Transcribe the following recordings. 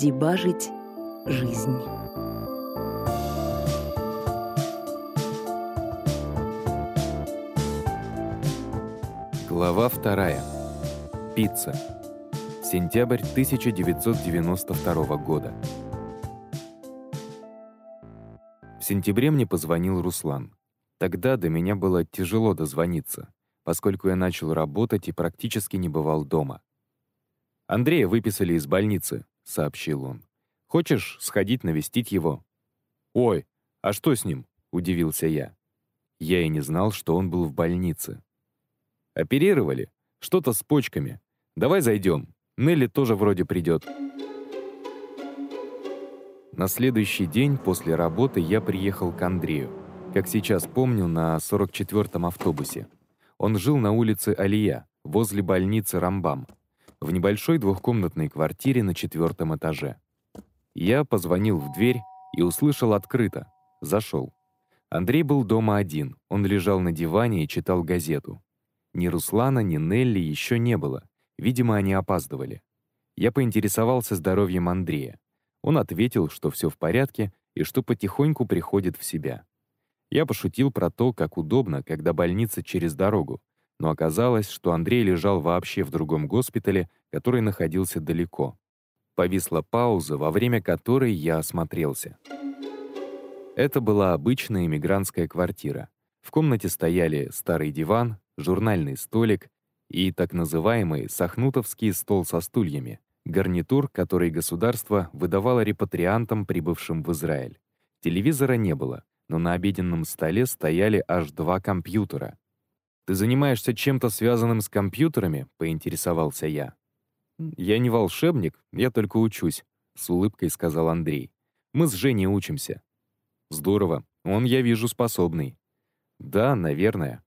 дебажить жизнь. Глава вторая. Пицца. Сентябрь 1992 года. В сентябре мне позвонил Руслан. Тогда до меня было тяжело дозвониться, поскольку я начал работать и практически не бывал дома. «Андрея выписали из больницы», — сообщил он. «Хочешь сходить навестить его?» «Ой, а что с ним?» — удивился я. Я и не знал, что он был в больнице. «Оперировали? Что-то с почками. Давай зайдем. Нелли тоже вроде придет». На следующий день после работы я приехал к Андрею. Как сейчас помню, на 44-м автобусе. Он жил на улице Алия, возле больницы Рамбам в небольшой двухкомнатной квартире на четвертом этаже. Я позвонил в дверь и услышал открыто. Зашел. Андрей был дома один, он лежал на диване и читал газету. Ни Руслана, ни Нелли еще не было. Видимо, они опаздывали. Я поинтересовался здоровьем Андрея. Он ответил, что все в порядке и что потихоньку приходит в себя. Я пошутил про то, как удобно, когда больница через дорогу, но оказалось, что Андрей лежал вообще в другом госпитале, который находился далеко. Повисла пауза, во время которой я осмотрелся. Это была обычная эмигрантская квартира. В комнате стояли старый диван, журнальный столик и так называемый сахнутовский стол со стульями, гарнитур, который государство выдавало репатриантам, прибывшим в Израиль. Телевизора не было, но на обеденном столе стояли аж два компьютера, «Ты занимаешься чем-то связанным с компьютерами?» — поинтересовался я. «Я не волшебник, я только учусь», — с улыбкой сказал Андрей. «Мы с Женей учимся». «Здорово. Он, я вижу, способный». «Да, наверное».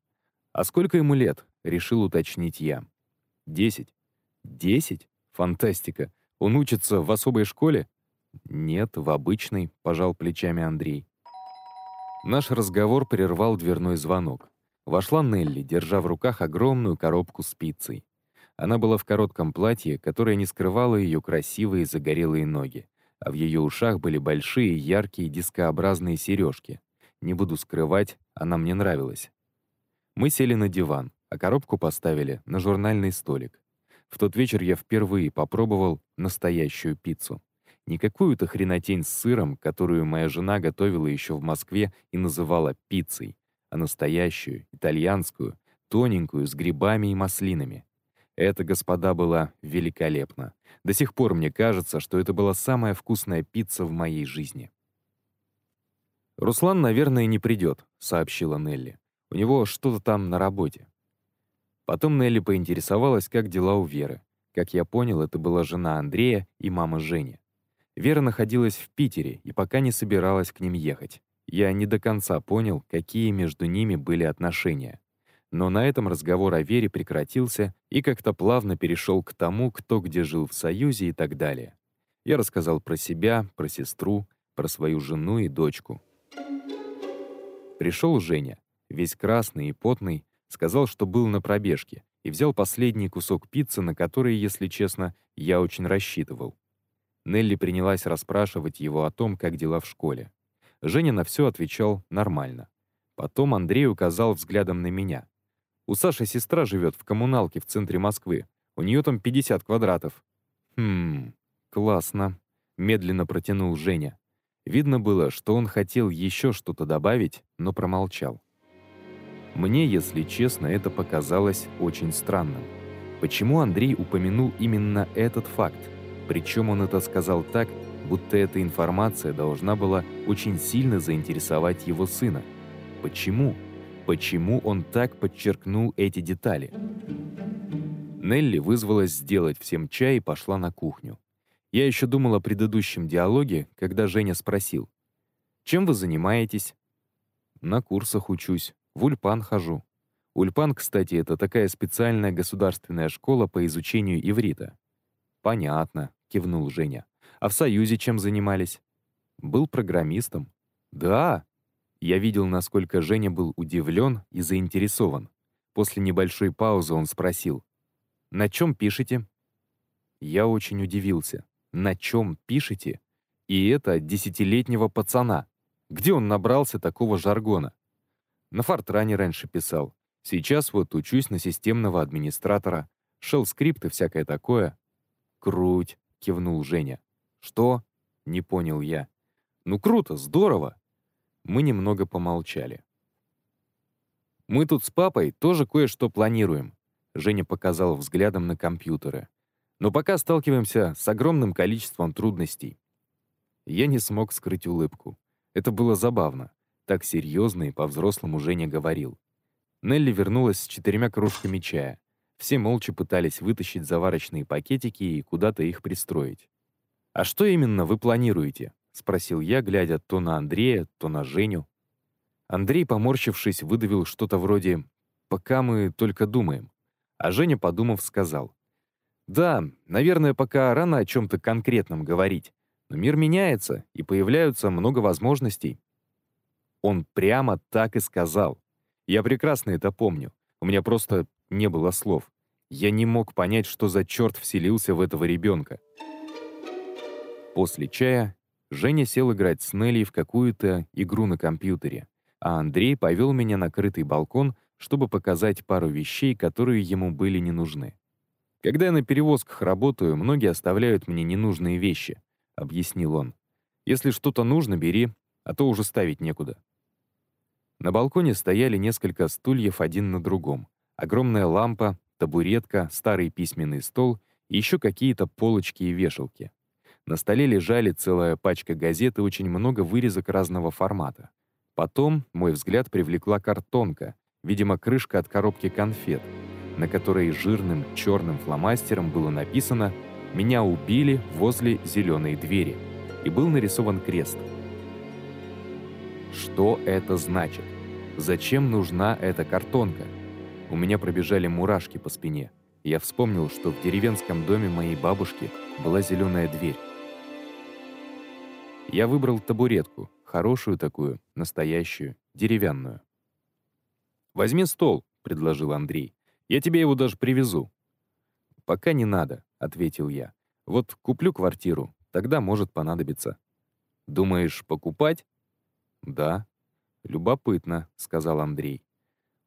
«А сколько ему лет?» — решил уточнить я. «Десять». «Десять? Фантастика. Он учится в особой школе?» «Нет, в обычной», — пожал плечами Андрей. Наш разговор прервал дверной звонок. Вошла Нелли, держа в руках огромную коробку с пиццей. Она была в коротком платье, которое не скрывало ее красивые загорелые ноги, а в ее ушах были большие, яркие дискообразные сережки. Не буду скрывать, она мне нравилась. Мы сели на диван, а коробку поставили на журнальный столик. В тот вечер я впервые попробовал настоящую пиццу. Не какую-то хренотень с сыром, которую моя жена готовила еще в Москве и называла пиццей, а настоящую, итальянскую, тоненькую, с грибами и маслинами. Это, господа, была великолепно. До сих пор мне кажется, что это была самая вкусная пицца в моей жизни. «Руслан, наверное, не придет», — сообщила Нелли. «У него что-то там на работе». Потом Нелли поинтересовалась, как дела у Веры. Как я понял, это была жена Андрея и мама Жени. Вера находилась в Питере и пока не собиралась к ним ехать. Я не до конца понял, какие между ними были отношения. Но на этом разговор о Вере прекратился и как-то плавно перешел к тому, кто где жил в Союзе и так далее. Я рассказал про себя, про сестру, про свою жену и дочку. Пришел Женя, весь красный и потный, сказал, что был на пробежке, и взял последний кусок пиццы, на который, если честно, я очень рассчитывал. Нелли принялась расспрашивать его о том, как дела в школе. Женя на все отвечал нормально. Потом Андрей указал взглядом на меня. «У Саши сестра живет в коммуналке в центре Москвы. У нее там 50 квадратов». «Хм, классно», — медленно протянул Женя. Видно было, что он хотел еще что-то добавить, но промолчал. Мне, если честно, это показалось очень странным. Почему Андрей упомянул именно этот факт? Причем он это сказал так, будто эта информация должна была очень сильно заинтересовать его сына. Почему? Почему он так подчеркнул эти детали? Нелли вызвалась сделать всем чай и пошла на кухню. Я еще думал о предыдущем диалоге, когда Женя спросил. «Чем вы занимаетесь?» «На курсах учусь. В Ульпан хожу». Ульпан, кстати, это такая специальная государственная школа по изучению иврита. «Понятно», — кивнул Женя. А в Союзе чем занимались? Был программистом. Да. Я видел, насколько Женя был удивлен и заинтересован. После небольшой паузы он спросил. «На чем пишете?» Я очень удивился. на чем пишете? И это десятилетнего пацана. Где он набрался такого жаргона? На Фортране раньше писал. Сейчас вот учусь на системного администратора. Шелл-скрипты всякое такое. Круть, кивнул Женя. Что? Не понял я. Ну круто, здорово. Мы немного помолчали. Мы тут с папой тоже кое-что планируем. Женя показал взглядом на компьютеры. Но пока сталкиваемся с огромным количеством трудностей. Я не смог скрыть улыбку. Это было забавно. Так серьезно и по-взрослому Женя говорил. Нелли вернулась с четырьмя кружками чая. Все молча пытались вытащить заварочные пакетики и куда-то их пристроить. «А что именно вы планируете?» — спросил я, глядя то на Андрея, то на Женю. Андрей, поморщившись, выдавил что-то вроде «пока мы только думаем». А Женя, подумав, сказал «Да, наверное, пока рано о чем-то конкретном говорить, но мир меняется, и появляются много возможностей». Он прямо так и сказал. Я прекрасно это помню. У меня просто не было слов. Я не мог понять, что за черт вселился в этого ребенка. После чая Женя сел играть с Нелли в какую-то игру на компьютере, а Андрей повел меня на крытый балкон, чтобы показать пару вещей, которые ему были не нужны. «Когда я на перевозках работаю, многие оставляют мне ненужные вещи», — объяснил он. «Если что-то нужно, бери, а то уже ставить некуда». На балконе стояли несколько стульев один на другом. Огромная лампа, табуретка, старый письменный стол и еще какие-то полочки и вешалки. На столе лежали целая пачка газет и очень много вырезок разного формата. Потом мой взгляд привлекла картонка, видимо, крышка от коробки конфет, на которой жирным черным фломастером было написано «Меня убили возле зеленой двери» и был нарисован крест. Что это значит? Зачем нужна эта картонка? У меня пробежали мурашки по спине. Я вспомнил, что в деревенском доме моей бабушки была зеленая дверь. Я выбрал табуретку, хорошую такую, настоящую, деревянную. «Возьми стол», — предложил Андрей. «Я тебе его даже привезу». «Пока не надо», — ответил я. «Вот куплю квартиру, тогда может понадобиться». «Думаешь, покупать?» «Да». «Любопытно», — сказал Андрей.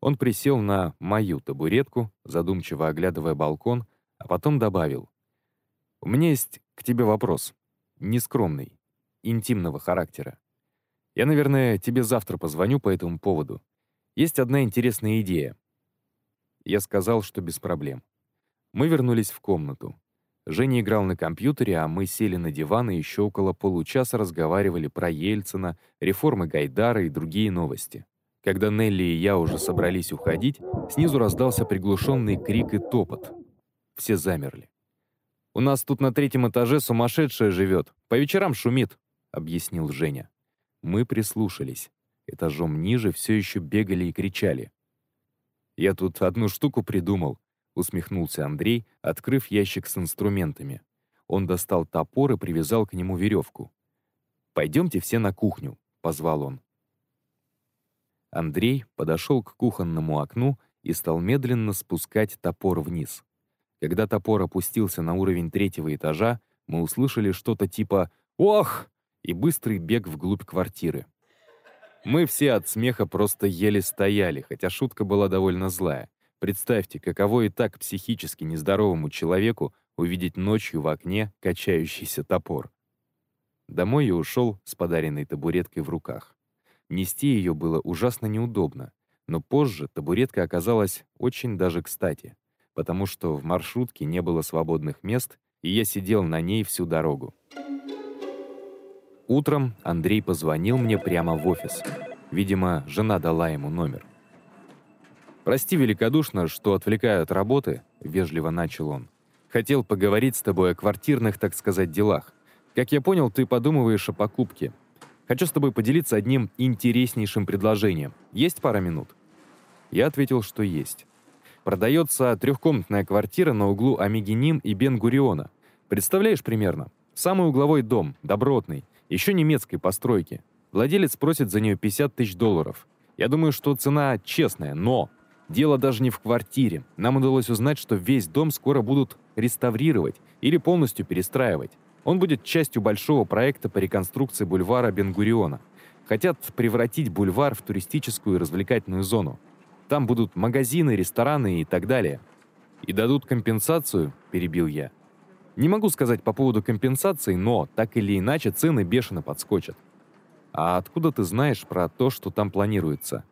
Он присел на мою табуретку, задумчиво оглядывая балкон, а потом добавил. «У меня есть к тебе вопрос. Нескромный, интимного характера. Я, наверное, тебе завтра позвоню по этому поводу. Есть одна интересная идея». Я сказал, что без проблем. Мы вернулись в комнату. Женя играл на компьютере, а мы сели на диван и еще около получаса разговаривали про Ельцина, реформы Гайдара и другие новости. Когда Нелли и я уже собрались уходить, снизу раздался приглушенный крик и топот. Все замерли. «У нас тут на третьем этаже сумасшедшая живет. По вечерам шумит», — объяснил Женя. Мы прислушались. Этажом ниже все еще бегали и кричали. «Я тут одну штуку придумал», — усмехнулся Андрей, открыв ящик с инструментами. Он достал топор и привязал к нему веревку. «Пойдемте все на кухню», — позвал он. Андрей подошел к кухонному окну и стал медленно спускать топор вниз. Когда топор опустился на уровень третьего этажа, мы услышали что-то типа «Ох!» И быстрый бег вглубь квартиры. Мы все от смеха просто еле стояли, хотя шутка была довольно злая. Представьте, каково и так психически нездоровому человеку увидеть ночью в окне качающийся топор. Домой я ушел с подаренной табуреткой в руках. Нести ее было ужасно неудобно, но позже табуретка оказалась очень даже кстати, потому что в маршрутке не было свободных мест, и я сидел на ней всю дорогу. Утром Андрей позвонил мне прямо в офис. Видимо, жена дала ему номер. «Прости великодушно, что отвлекаю от работы», — вежливо начал он. «Хотел поговорить с тобой о квартирных, так сказать, делах. Как я понял, ты подумываешь о покупке. Хочу с тобой поделиться одним интереснейшим предложением. Есть пара минут?» Я ответил, что есть. Продается трехкомнатная квартира на углу Амигеним и Бен-Гуриона. Представляешь примерно? Самый угловой дом, добротный, еще немецкой постройки. Владелец просит за нее 50 тысяч долларов. Я думаю, что цена честная, но дело даже не в квартире. Нам удалось узнать, что весь дом скоро будут реставрировать или полностью перестраивать. Он будет частью большого проекта по реконструкции бульвара Бенгуриона. Хотят превратить бульвар в туристическую и развлекательную зону. Там будут магазины, рестораны и так далее. «И дадут компенсацию?» – перебил я. Не могу сказать по поводу компенсации, но так или иначе цены бешено подскочат. А откуда ты знаешь про то, что там планируется?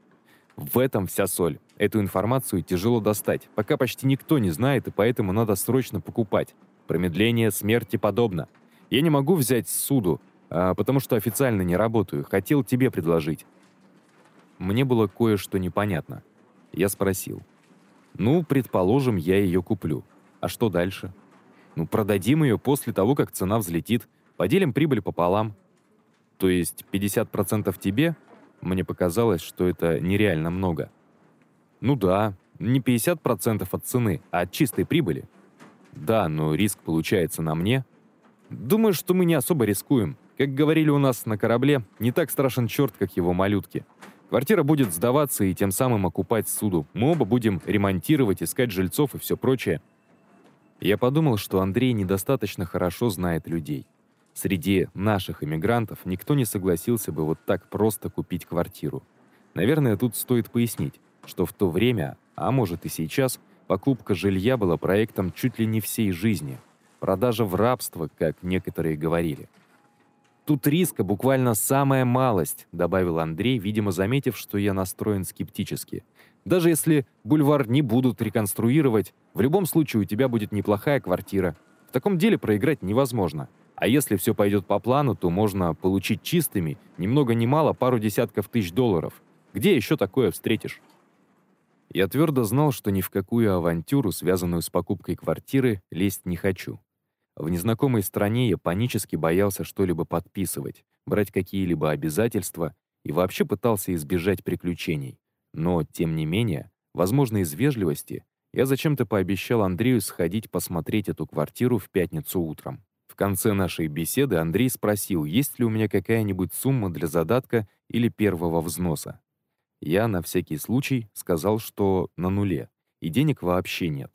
В этом вся соль. Эту информацию тяжело достать, пока почти никто не знает, и поэтому надо срочно покупать. Промедление смерти подобно. Я не могу взять суду, а, потому что официально не работаю. Хотел тебе предложить. Мне было кое-что непонятно. Я спросил. Ну, предположим, я ее куплю. А что дальше? Ну, продадим ее после того, как цена взлетит. Поделим прибыль пополам. То есть 50% тебе? Мне показалось, что это нереально много. Ну да, не 50% от цены, а от чистой прибыли. Да, но риск получается на мне. Думаю, что мы не особо рискуем. Как говорили у нас на корабле, не так страшен черт, как его малютки. Квартира будет сдаваться и тем самым окупать суду. Мы оба будем ремонтировать, искать жильцов и все прочее. Я подумал, что Андрей недостаточно хорошо знает людей. Среди наших иммигрантов никто не согласился бы вот так просто купить квартиру. Наверное, тут стоит пояснить, что в то время, а может и сейчас, покупка жилья была проектом чуть ли не всей жизни. Продажа в рабство, как некоторые говорили. «Тут риска буквально самая малость», — добавил Андрей, видимо, заметив, что я настроен скептически. «Даже если бульвар не будут реконструировать, в любом случае у тебя будет неплохая квартира. В таком деле проиграть невозможно. А если все пойдет по плану, то можно получить чистыми, ни много ни мало, пару десятков тысяч долларов. Где еще такое встретишь? Я твердо знал, что ни в какую авантюру, связанную с покупкой квартиры, лезть не хочу. В незнакомой стране я панически боялся что-либо подписывать, брать какие-либо обязательства и вообще пытался избежать приключений. Но, тем не менее, возможно, из вежливости, я зачем-то пообещал Андрею сходить посмотреть эту квартиру в пятницу утром. В конце нашей беседы Андрей спросил, есть ли у меня какая-нибудь сумма для задатка или первого взноса. Я на всякий случай сказал, что на нуле, и денег вообще нет.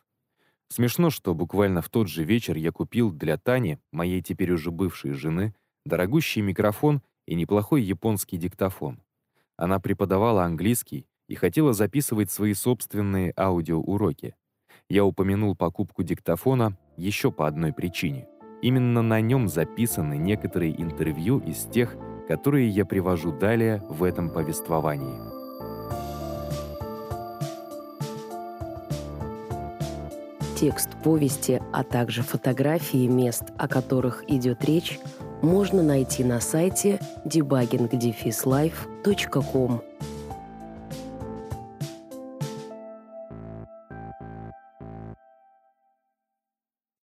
Смешно, что буквально в тот же вечер я купил для Тани, моей теперь уже бывшей жены, дорогущий микрофон и неплохой японский диктофон. Она преподавала английский и хотела записывать свои собственные аудиоуроки. Я упомянул покупку диктофона еще по одной причине — Именно на нем записаны некоторые интервью из тех, которые я привожу далее в этом повествовании. Текст повести, а также фотографии мест, о которых идет речь, можно найти на сайте debuggingdefislife.com.